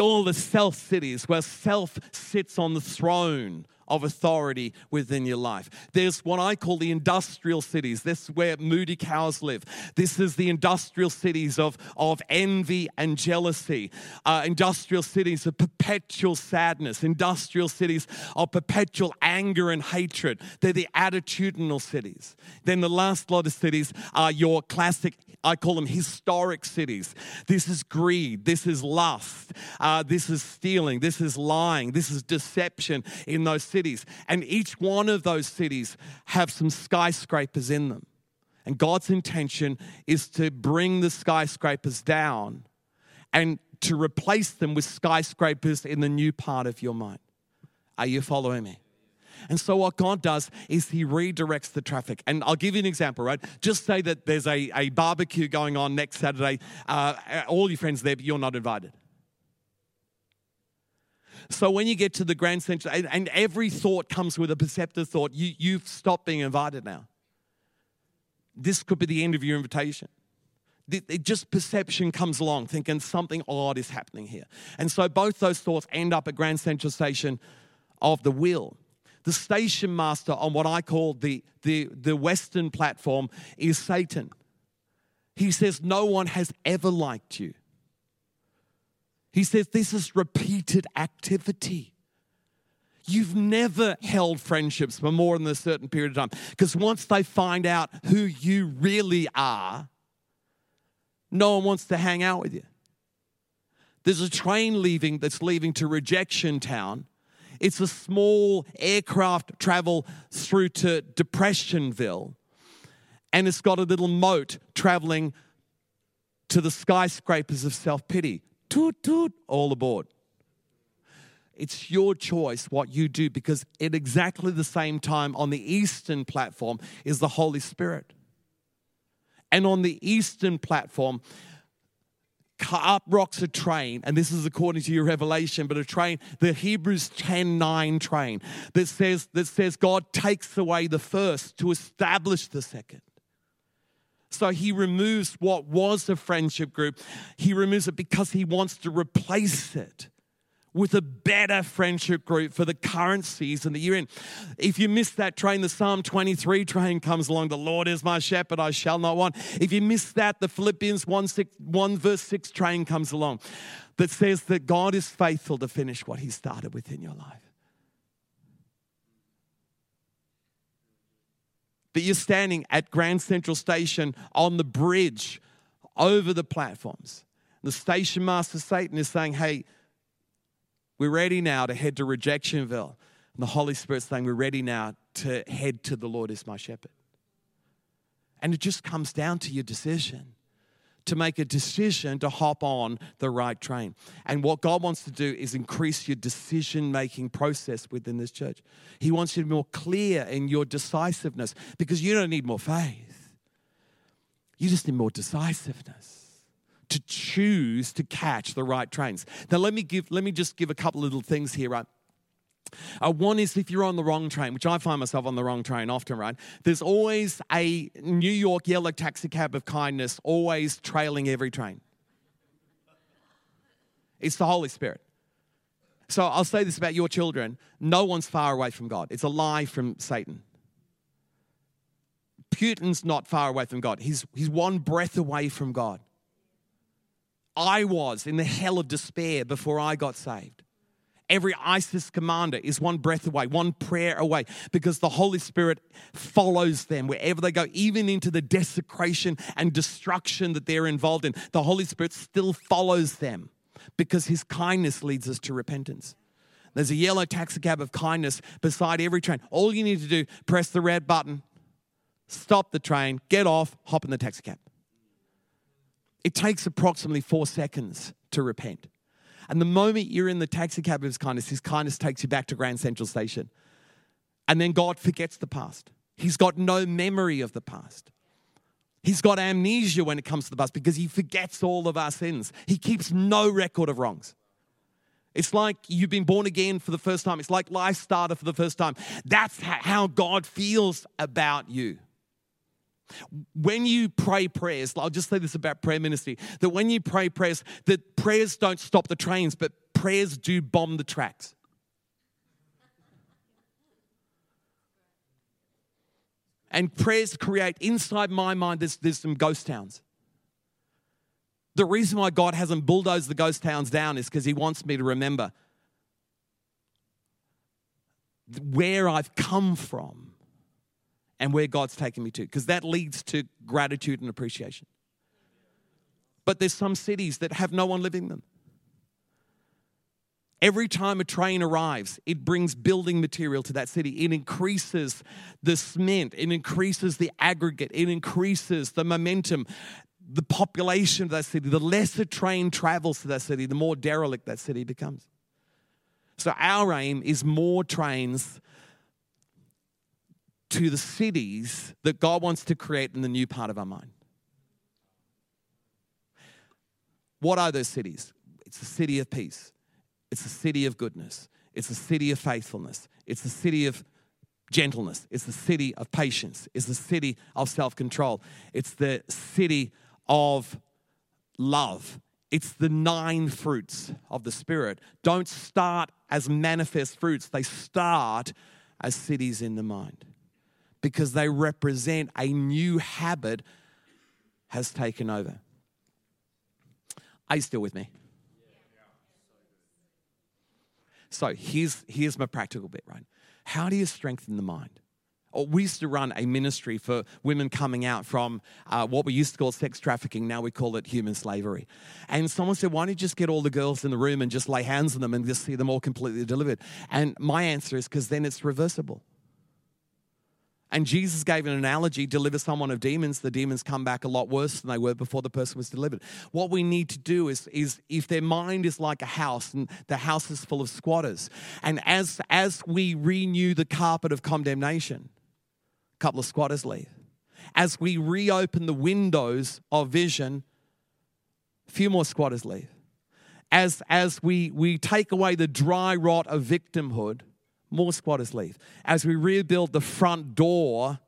all the self cities where self sits on the throne of authority within your life. There's what I call the industrial cities. This is where moody cows live. This is the industrial cities of, of envy and jealousy, uh, industrial cities of perpetual sadness, industrial cities of perpetual anger and hatred. They're the attitudinal cities. Then the last lot of cities are your classic I call them historic cities. This is greed, this is lust, uh, this is stealing, this is lying, this is deception in those cities. And each one of those cities have some skyscrapers in them. And God's intention is to bring the skyscrapers down and to replace them with skyscrapers in the new part of your mind. Are you following me? And so what God does is He redirects the traffic. And I'll give you an example, right? Just say that there's a, a barbecue going on next Saturday. Uh, all your friends there, but you're not invited. So when you get to the Grand Central, and, and every thought comes with a perceptive thought, you, you've stopped being invited now. This could be the end of your invitation it just perception comes along thinking something odd is happening here. And so both those thoughts end up at Grand Central Station of the will the station master on what I call the, the, the Western platform is Satan. He says, No one has ever liked you. He says, This is repeated activity. You've never held friendships for more than a certain period of time. Because once they find out who you really are, no one wants to hang out with you. There's a train leaving that's leaving to rejection town it's a small aircraft travel through to Depressionville, and it's got a little moat traveling to the skyscrapers of self pity. Toot, toot, all aboard. It's your choice what you do because at exactly the same time on the Eastern platform is the Holy Spirit. And on the Eastern platform, up rocks a train, and this is according to your revelation, but a train, the Hebrews 10 9 train, that says, that says God takes away the first to establish the second. So he removes what was a friendship group, he removes it because he wants to replace it with a better friendship group for the current season that you're in. If you miss that train, the Psalm 23 train comes along. The Lord is my shepherd, I shall not want. If you miss that, the Philippians 1, 6, 1 verse 6 train comes along that says that God is faithful to finish what he started within your life. But you're standing at Grand Central Station on the bridge over the platforms. The station master, Satan, is saying, Hey, we're ready now to head to Rejectionville. And the Holy Spirit's saying, We're ready now to head to the Lord is my shepherd. And it just comes down to your decision to make a decision to hop on the right train. And what God wants to do is increase your decision making process within this church. He wants you to be more clear in your decisiveness because you don't need more faith, you just need more decisiveness to choose to catch the right trains. Now let me give let me just give a couple little things here, right? Uh, one is if you're on the wrong train, which I find myself on the wrong train often, right? There's always a New York yellow taxi cab of kindness always trailing every train. It's the Holy Spirit. So I'll say this about your children no one's far away from God, it's a lie from Satan. Putin's not far away from God, he's, he's one breath away from God. I was in the hell of despair before I got saved. Every ISIS commander is one breath away, one prayer away, because the Holy Spirit follows them wherever they go, even into the desecration and destruction that they're involved in. The Holy Spirit still follows them because His kindness leads us to repentance. There's a yellow taxi cab of kindness beside every train. All you need to do, press the red button, stop the train, get off, hop in the taxi cab. It takes approximately four seconds to repent. And the moment you're in the taxi cab of his kindness, his kindness takes you back to Grand Central Station. And then God forgets the past. He's got no memory of the past. He's got amnesia when it comes to the past because he forgets all of our sins. He keeps no record of wrongs. It's like you've been born again for the first time. It's like life started for the first time. That's how God feels about you. When you pray prayers, I'll just say this about prayer ministry that when you pray prayers, that prayers don't stop the trains, but prayers do bomb the tracks. And prayers create inside my mind, there's, there's some ghost towns. The reason why God hasn't bulldozed the ghost towns down is because He wants me to remember where I've come from and where God's taken me to, because that leads to gratitude and appreciation. But there's some cities that have no one living them. Every time a train arrives, it brings building material to that city. It increases the cement, it increases the aggregate, it increases the momentum, the population of that city. The less a train travels to that city, the more derelict that city becomes. So, our aim is more trains to the cities that God wants to create in the new part of our mind. What are those cities? It's a city of peace, it's a city of goodness, it's a city of faithfulness, it's a city of gentleness, it's the city of patience, it's the city of self control, it's the city of love. It's the nine fruits of the Spirit. Don't start as manifest fruits, they start as cities in the mind because they represent a new habit has taken over. Are you still with me? So here's, here's my practical bit, right? How do you strengthen the mind? We used to run a ministry for women coming out from uh, what we used to call sex trafficking. Now we call it human slavery. And someone said, Why don't you just get all the girls in the room and just lay hands on them and just see them all completely delivered? And my answer is because then it's reversible. And Jesus gave an analogy deliver someone of demons, the demons come back a lot worse than they were before the person was delivered. What we need to do is, is if their mind is like a house and the house is full of squatters, and as, as we renew the carpet of condemnation, a couple of squatters leave. As we reopen the windows of vision, a few more squatters leave. As, as we, we take away the dry rot of victimhood, more squatters leave. As we rebuild the front door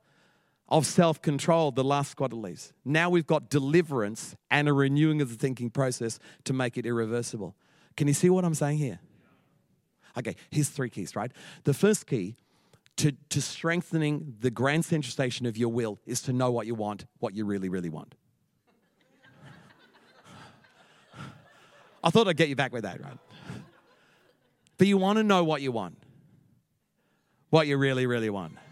of self control, the last squatter leaves. Now we've got deliverance and a renewing of the thinking process to make it irreversible. Can you see what I'm saying here? Okay, here's three keys, right? The first key to, to strengthening the grand central station of your will is to know what you want, what you really, really want. I thought I'd get you back with that, right? But you want to know what you want, what you really, really want.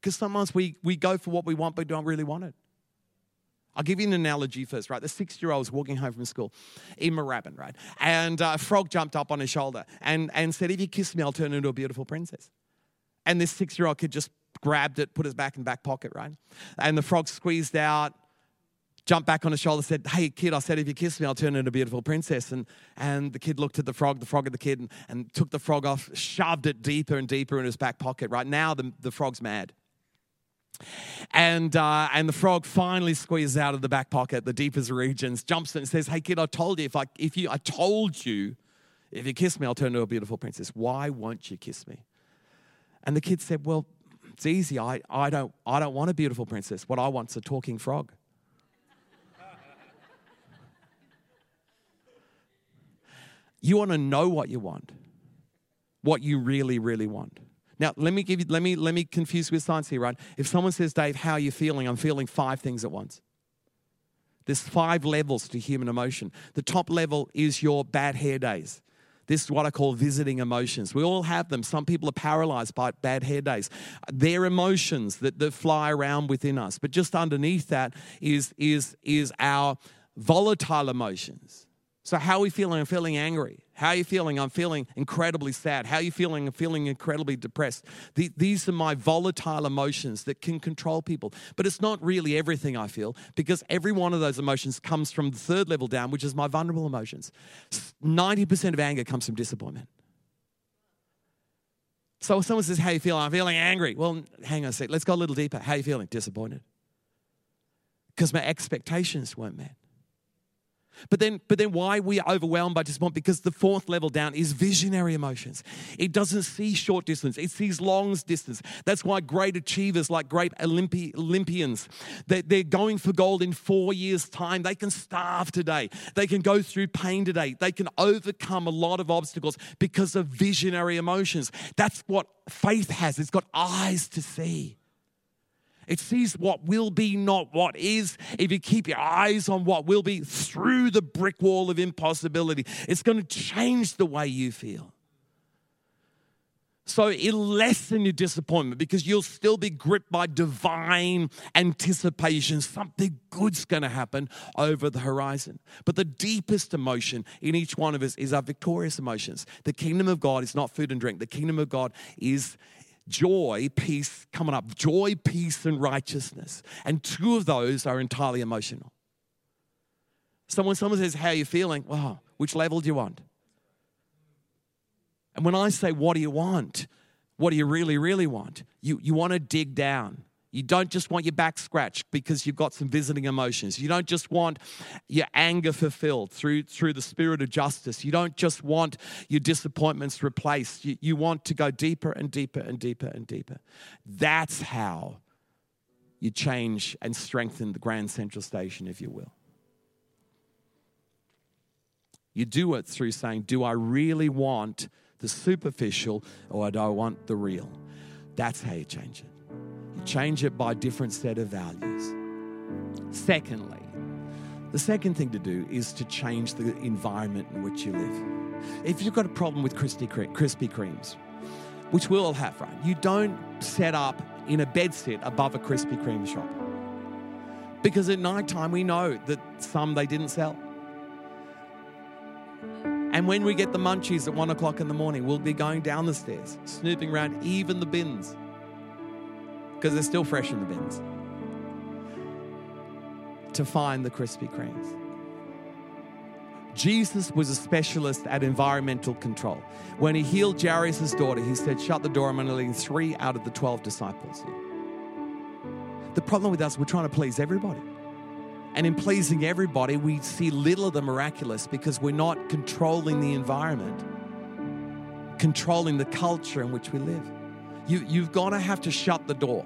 Because sometimes we, we go for what we want but don't really want it. I'll give you an analogy first, right? The six year old was walking home from school in Moorabbin, right? And uh, a frog jumped up on his shoulder and, and said, If you kiss me, I'll turn into a beautiful princess. And this six year old kid just grabbed it, put his back in back pocket, right? And the frog squeezed out, jumped back on his shoulder, said, Hey, kid, I said, if you kiss me, I'll turn into a beautiful princess. And, and the kid looked at the frog, the frog at the kid, and, and took the frog off, shoved it deeper and deeper in his back pocket, right? Now the, the frog's mad. And, uh, and the frog finally squeezes out of the back pocket, the deepest regions, jumps in and says, Hey, kid, I told you, if I, if you, I told you, if you kiss me, I'll turn into a beautiful princess. Why won't you kiss me? And the kid said, Well, it's easy. I, I, don't, I don't want a beautiful princess. What I want's a talking frog. You want to know what you want, what you really, really want. Now, let me give you, let me, let me confuse with science here, right? If someone says, Dave, how are you feeling? I'm feeling five things at once. There's five levels to human emotion. The top level is your bad hair days. This is what I call visiting emotions. We all have them. Some people are paralyzed by bad hair days. They're emotions that, that fly around within us. But just underneath that is, is, is our volatile emotions. So, how are we feeling? I'm feeling angry. How are you feeling? I'm feeling incredibly sad. How are you feeling? I'm feeling incredibly depressed. The, these are my volatile emotions that can control people. But it's not really everything I feel because every one of those emotions comes from the third level down, which is my vulnerable emotions. 90% of anger comes from disappointment. So, if someone says, How are you feeling? I'm feeling angry. Well, hang on a sec. Let's go a little deeper. How are you feeling? Disappointed. Because my expectations weren't met. But then, but then why we are overwhelmed by disappointment? Because the fourth level down is visionary emotions. It doesn't see short distance, it sees long distance. That's why great achievers like great Olympi- Olympians, they, they're going for gold in four years' time. They can starve today. They can go through pain today. They can overcome a lot of obstacles because of visionary emotions. That's what faith has. It's got eyes to see. It sees what will be, not what is. If you keep your eyes on what will be through the brick wall of impossibility, it's going to change the way you feel. So it'll lessen your disappointment because you'll still be gripped by divine anticipation. Something good's going to happen over the horizon. But the deepest emotion in each one of us is our victorious emotions. The kingdom of God is not food and drink. The kingdom of God is joy, peace coming up. Joy, peace, and righteousness. And two of those are entirely emotional. So when someone says, How are you feeling? Well, which level do you want? And when I say, What do you want? What do you really, really want? You, you want to dig down. You don't just want your back scratched because you've got some visiting emotions. You don't just want your anger fulfilled through, through the spirit of justice. You don't just want your disappointments replaced. You, you want to go deeper and deeper and deeper and deeper. That's how you change and strengthen the Grand Central Station, if you will. You do it through saying, Do I really want the superficial or do I want the real? That's how you change it change it by a different set of values. Secondly, the second thing to do is to change the environment in which you live. If you've got a problem with Krispy Kremes, which we all have, right? You don't set up in a bed sit above a Krispy Kreme shop. Because at night time, we know that some they didn't sell. And when we get the munchies at one o'clock in the morning, we'll be going down the stairs, snooping around even the bins because they're still fresh in the bins, to find the Krispy Kremes. Jesus was a specialist at environmental control. When he healed Jairus' daughter, he said, Shut the door, I'm only leaving three out of the 12 disciples. The problem with us, we're trying to please everybody. And in pleasing everybody, we see little of the miraculous because we're not controlling the environment, controlling the culture in which we live. You, you've got to have to shut the door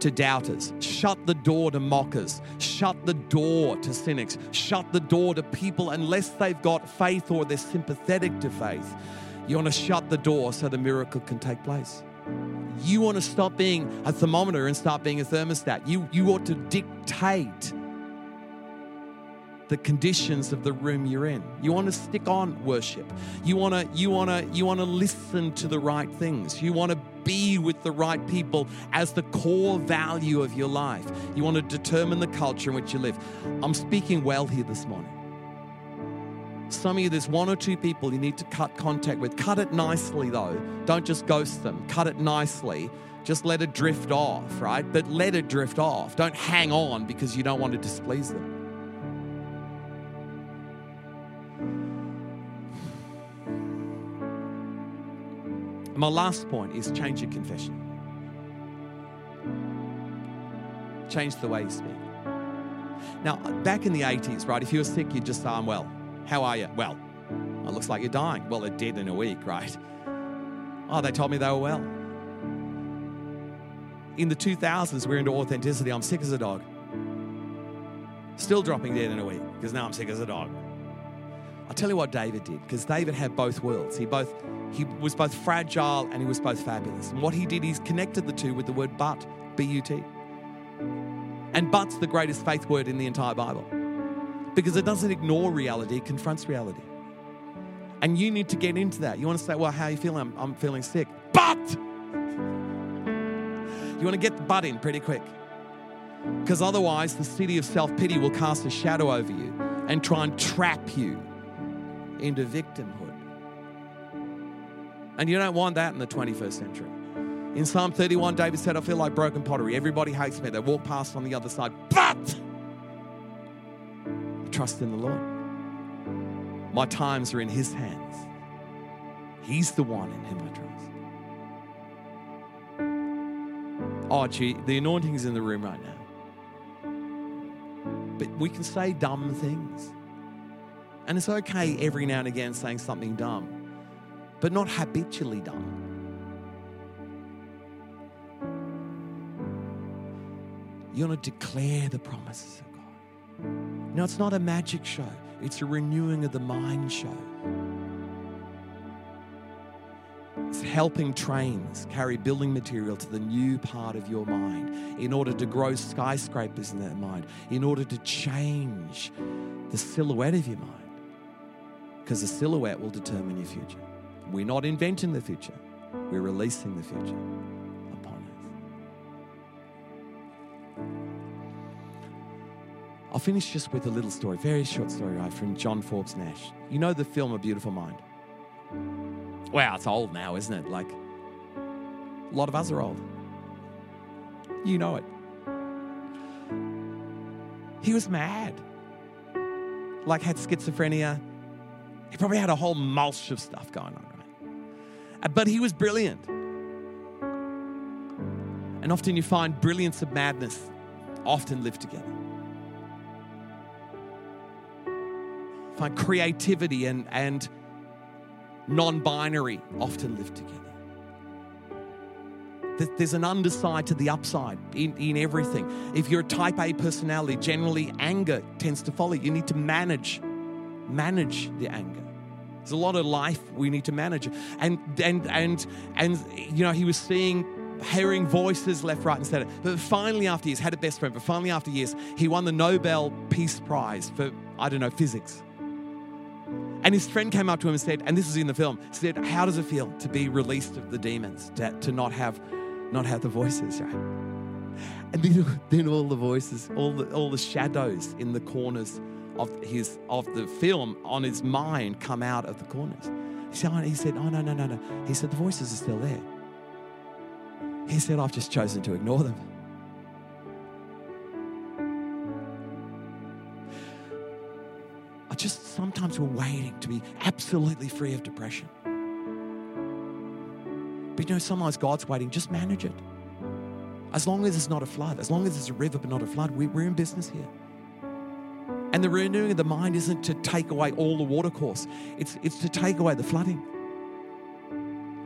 to doubters, shut the door to mockers, shut the door to cynics, shut the door to people unless they've got faith or they're sympathetic to faith. You want to shut the door so the miracle can take place. You want to stop being a thermometer and start being a thermostat. You, you ought to dictate the conditions of the room you're in. You want to stick on worship. You want to you want to you want to listen to the right things. You want to be with the right people as the core value of your life. You want to determine the culture in which you live. I'm speaking well here this morning. Some of you, there's one or two people you need to cut contact with. Cut it nicely, though. Don't just ghost them. Cut it nicely. Just let it drift off, right? But let it drift off. Don't hang on because you don't want to displease them. My last point is change your confession. Change the way you speak. Now, back in the 80s, right, if you were sick, you'd just say, I'm well. How are you? Well, it looks like you're dying. Well, they're dead in a week, right? Oh, they told me they were well. In the 2000s, we're into authenticity. I'm sick as a dog. Still dropping dead in a week because now I'm sick as a dog. I'll tell you what David did because David had both worlds. He both he was both fragile and he was both fabulous. And what he did, he's connected the two with the word but, B U T. And but's the greatest faith word in the entire Bible because it doesn't ignore reality, it confronts reality. And you need to get into that. You want to say, Well, how are you feeling? I'm, I'm feeling sick. But you want to get the but in pretty quick because otherwise the city of self pity will cast a shadow over you and try and trap you into victimhood. And you don't want that in the 21st century. In Psalm 31, David said, I feel like broken pottery. Everybody hates me. They walk past on the other side. But I trust in the Lord. My times are in His hands. He's the one in whom I trust. Oh, gee, the anointing is in the room right now. But we can say dumb things. And it's okay every now and again saying something dumb but not habitually done. You want to declare the promises of God. Now, it's not a magic show, it's a renewing of the mind show. It's helping trains carry building material to the new part of your mind in order to grow skyscrapers in that mind, in order to change the silhouette of your mind. Because the silhouette will determine your future. We're not inventing the future, we're releasing the future upon us. I'll finish just with a little story, very short story, right, from John Forbes Nash. You know the film A Beautiful Mind? Wow, it's old now, isn't it? Like, a lot of us are old. You know it. He was mad. Like, had schizophrenia. He probably had a whole mulch of stuff going on. But he was brilliant. And often you find brilliance and madness often live together. Find creativity and, and non binary often live together. There's an underside to the upside in, in everything. If you're a type A personality, generally anger tends to follow. You need to manage, manage the anger. There's a lot of life we need to manage. And and and and you know, he was seeing hearing voices left, right, and center. But finally, after years, had a best friend, but finally, after years, he won the Nobel Peace Prize for, I don't know, physics. And his friend came up to him and said, and this is in the film, said, How does it feel to be released of the demons, to, to not have not have the voices, right? And then, then all the voices, all the all the shadows in the corners of his of the film on his mind come out of the corners. He said, oh, he said, oh no, no, no, no. He said, the voices are still there. He said, I've just chosen to ignore them. I just sometimes we're waiting to be absolutely free of depression. But you know, sometimes God's waiting, just manage it. As long as it's not a flood, as long as it's a river but not a flood, we, we're in business here. And the renewing of the mind isn't to take away all the watercourse, it's, it's to take away the flooding.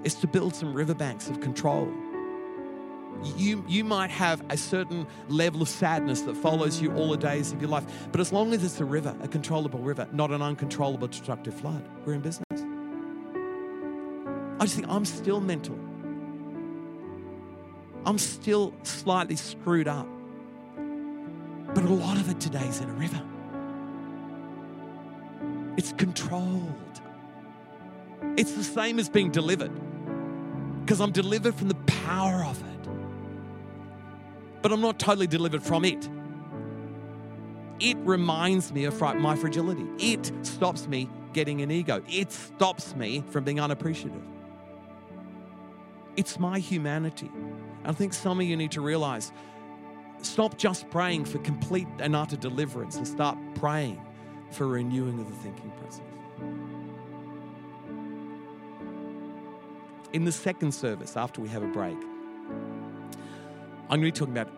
It's to build some riverbanks of control. You, you might have a certain level of sadness that follows you all the days of your life. But as long as it's a river, a controllable river, not an uncontrollable destructive flood, we're in business. I just think I'm still mental. I'm still slightly screwed up. But a lot of it today is in a river. Controlled. It's the same as being delivered because I'm delivered from the power of it. But I'm not totally delivered from it. It reminds me of my fragility. It stops me getting an ego. It stops me from being unappreciative. It's my humanity. I think some of you need to realize stop just praying for complete and utter deliverance and start praying for renewing of the thinking process. In the second service, after we have a break, I'm going to be talking about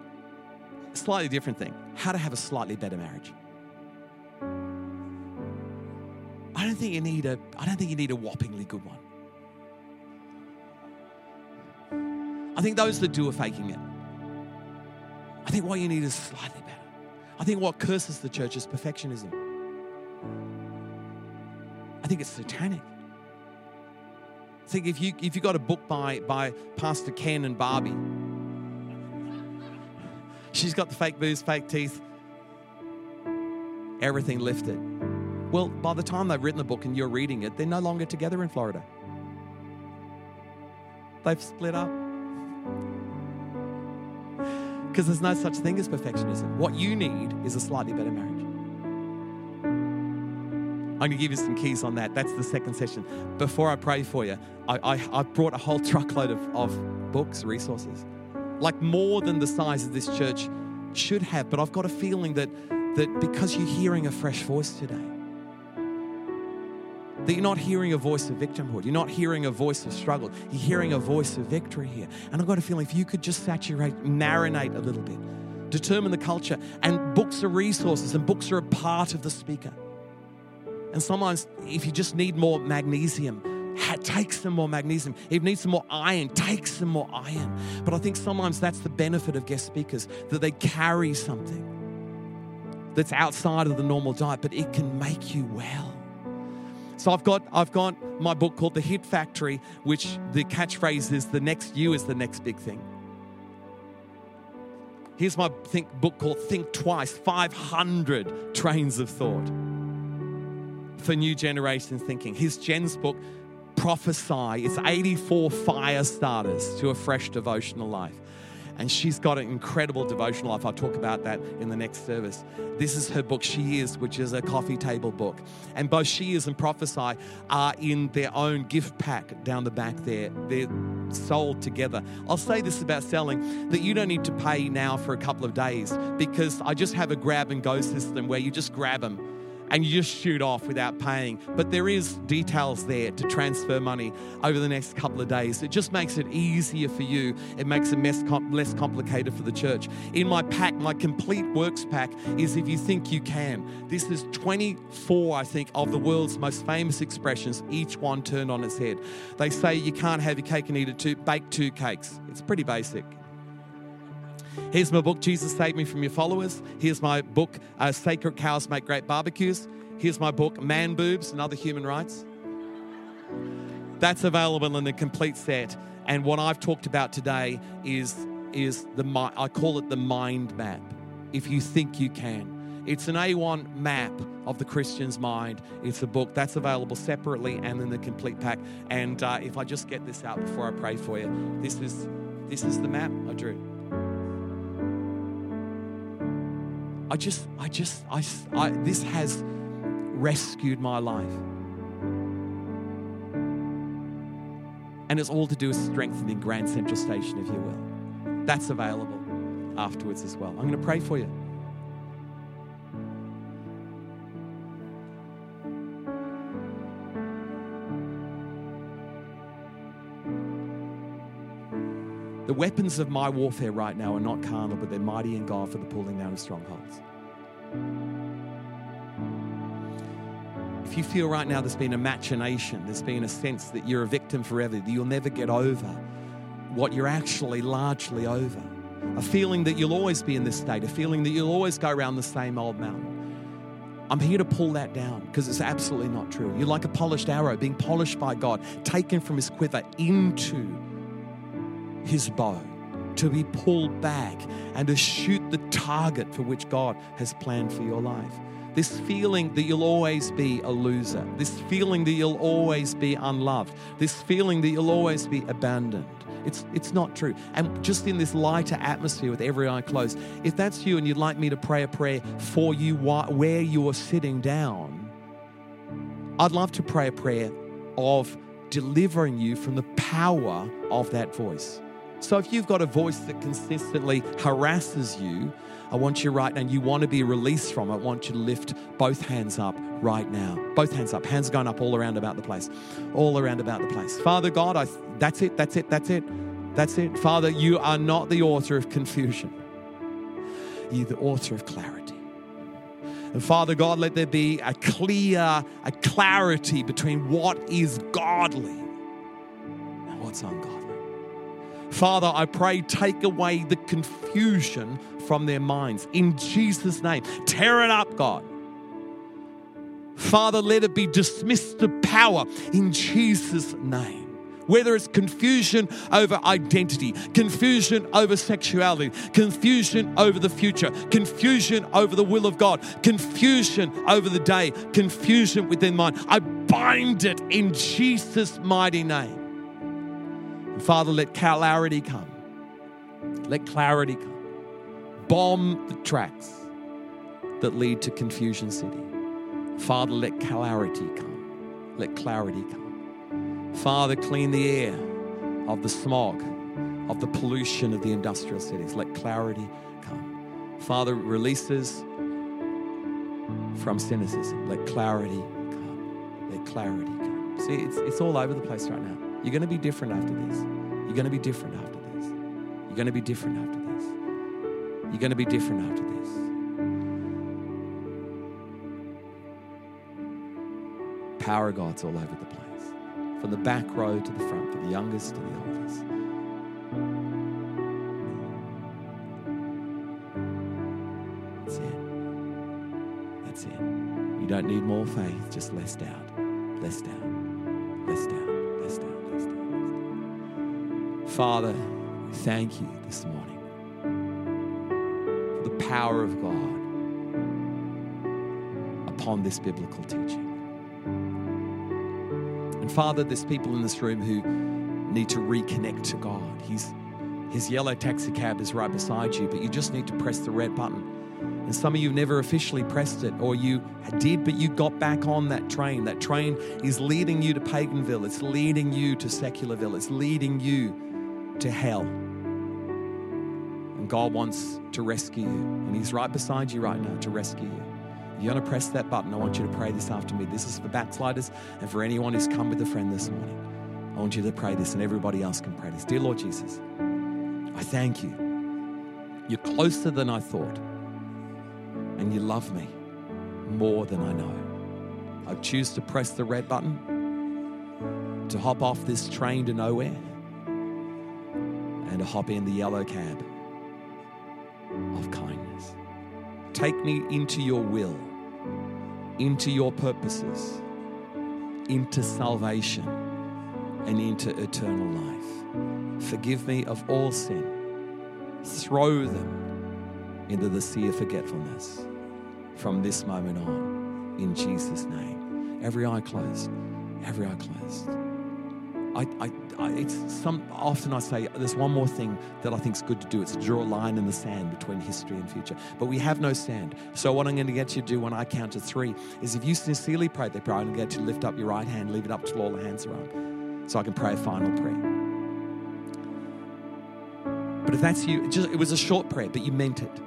a slightly different thing how to have a slightly better marriage. I don't think you need a I don't think you need a whoppingly good one. I think those that do are faking it. I think what you need is slightly better. I think what curses the church is perfectionism. I think it's satanic. Think if you if you got a book by by Pastor Ken and Barbie, she's got the fake boobs, fake teeth, everything lifted. Well, by the time they've written the book and you're reading it, they're no longer together in Florida. They've split up because there's no such thing as perfectionism. What you need is a slightly better marriage. I'm going to give you some keys on that. That's the second session. Before I pray for you, I, I, I brought a whole truckload of, of books, resources, like more than the size of this church should have. But I've got a feeling that, that because you're hearing a fresh voice today, that you're not hearing a voice of victimhood. You're not hearing a voice of struggle. You're hearing a voice of victory here. And I've got a feeling if you could just saturate, marinate a little bit, determine the culture. And books are resources, and books are a part of the speaker. And sometimes, if you just need more magnesium, take some more magnesium. If you need some more iron, take some more iron. But I think sometimes that's the benefit of guest speakers that they carry something that's outside of the normal diet, but it can make you well. So I've got I've got my book called The Hit Factory, which the catchphrase is the next you is the next big thing. Here's my think book called Think Twice, 500 trains of thought for new generation thinking. His Jen's book, Prophesy, it's 84 fire starters to a fresh devotional life. And she's got an incredible devotional life. I'll talk about that in the next service. This is her book, She Is, which is a coffee table book. And both She Is and Prophesy are in their own gift pack down the back there. They're sold together. I'll say this about selling that you don't need to pay now for a couple of days because I just have a grab and go system where you just grab them and you just shoot off without paying. But there is details there to transfer money over the next couple of days. It just makes it easier for you. It makes it less complicated for the church. In my pack, my complete works pack is if you think you can. This is 24, I think, of the world's most famous expressions, each one turned on its head. They say you can't have your cake and eat it too, bake two cakes. It's pretty basic. Here's my book, Jesus Saved Me from Your Followers. Here's my book, uh, Sacred Cows Make Great Barbecues. Here's my book, Man Boobs and Other Human Rights. That's available in the complete set. And what I've talked about today is, is the I call it the mind map. If you think you can, it's an A1 map of the Christian's mind. It's a book that's available separately and in the complete pack. And uh, if I just get this out before I pray for you, this is this is the map I drew. I just, I just, I, I, this has rescued my life. And it's all to do with strengthening Grand Central Station, if you will. That's available afterwards as well. I'm going to pray for you. The weapons of my warfare right now are not carnal, but they're mighty in God for the pulling down of strongholds. if you feel right now there's been a machination, there's been a sense that you're a victim forever, that you'll never get over what you're actually largely over, a feeling that you'll always be in this state, a feeling that you'll always go around the same old mountain. I'm here to pull that down because it's absolutely not true. You're like a polished arrow being polished by God, taken from his quiver into his bow to be pulled back and to shoot the target for which God has planned for your life. This feeling that you'll always be a loser, this feeling that you'll always be unloved, this feeling that you'll always be abandoned. It's, it's not true. And just in this lighter atmosphere with every eye closed, if that's you and you'd like me to pray a prayer for you where you are sitting down, I'd love to pray a prayer of delivering you from the power of that voice. So if you've got a voice that consistently harasses you, I want you right now, and you want to be released from it, I want you to lift both hands up right now. Both hands up. Hands going up all around about the place. All around about the place. Father God, I, that's it, that's it, that's it. That's it. Father, you are not the author of confusion. You're the author of clarity. And Father God, let there be a clear, a clarity between what is godly and what's ungodly. Father, I pray, take away the confusion from their minds. In Jesus' name, tear it up, God. Father, let it be dismissed to power in Jesus' name. Whether it's confusion over identity, confusion over sexuality, confusion over the future, confusion over the will of God, confusion over the day, confusion within mind, I bind it in Jesus' mighty name. Father, let clarity come. Let clarity come. Bomb the tracks that lead to Confusion City. Father, let clarity come. Let clarity come. Father, clean the air of the smog, of the pollution of the industrial cities. Let clarity come. Father, releases from cynicism. Let clarity come. Let clarity come. See, it's, it's all over the place right now. You're going to be different after this. You're going to be different after this. You're going to be different after this. You're going to be different after this. Power of God's all over the place. From the back row to the front, from the youngest to the oldest. That's it. That's it. You don't need more faith, just less doubt. Less doubt. Less doubt. Father, thank you this morning for the power of God upon this biblical teaching. And Father, there's people in this room who need to reconnect to God. He's, his yellow taxi cab is right beside you, but you just need to press the red button. And some of you never officially pressed it, or you did, but you got back on that train. That train is leading you to Paganville, it's leading you to Secularville, it's leading you to hell. And God wants to rescue you, and He's right beside you right now to rescue you. You're going to press that button. I want you to pray this after me. This is for backsliders and for anyone who's come with a friend this morning. I want you to pray this, and everybody else can pray this. Dear Lord Jesus, I thank you. You're closer than I thought, and you love me more than I know. I choose to press the red button to hop off this train to nowhere and to hop in the yellow cab of kindness. Take me into your will, into your purposes, into salvation, and into eternal life. Forgive me of all sin. Throw them into the sea of forgetfulness from this moment on, in Jesus' name. Every eye closed, every eye closed. I, I, I, it's some often I say there's one more thing that I think is good to do. It's draw a line in the sand between history and future. But we have no sand. So what I'm going to get you to do when I count to three is if you sincerely pray that prayer, I'm going to get you to lift up your right hand, leave it up till all the hands are up, so I can pray a final prayer. But if that's you, just, it was a short prayer, but you meant it.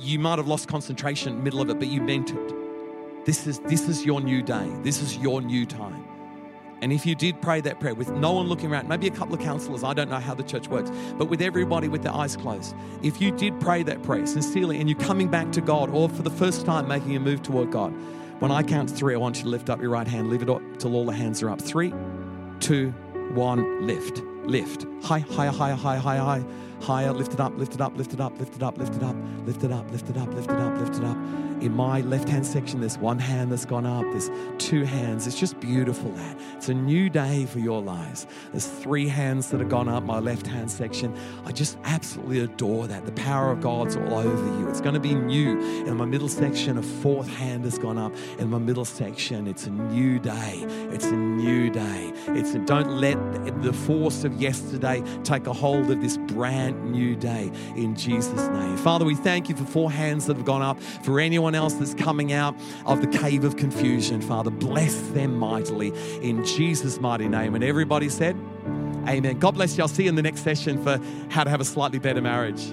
You might have lost concentration in the middle of it, but you meant it. This is, this is your new day. This is your new time. And if you did pray that prayer with no one looking around, maybe a couple of counselors, I don't know how the church works, but with everybody with their eyes closed, if you did pray that prayer sincerely and you're coming back to God or for the first time making a move toward God, when I count three, I want you to lift up your right hand, leave it up till all the hands are up. Three, two, one, lift, lift. High, higher, higher, higher, higher, higher, higher. Lift it up, lift it up, lift it up, lift it up, lift it up, lift it up, lift it up, lift it up, lift it up. In my left hand section, there's one hand that's gone up, there's two hands. It's just beautiful that. It's a new day for your lives. There's three hands that have gone up, my left hand section. I just absolutely adore that. The power of God's all over you. It's going to be new. In my middle section, a fourth hand has gone up. In my middle section, it's a new day. It's a new day. It's a, don't let the force yesterday take a hold of this brand new day in Jesus' name. Father, we thank you for four hands that have gone up. For anyone else that's coming out of the cave of confusion, Father, bless them mightily in Jesus' mighty name. And everybody said, Amen. God bless you. I'll see you in the next session for how to have a slightly better marriage.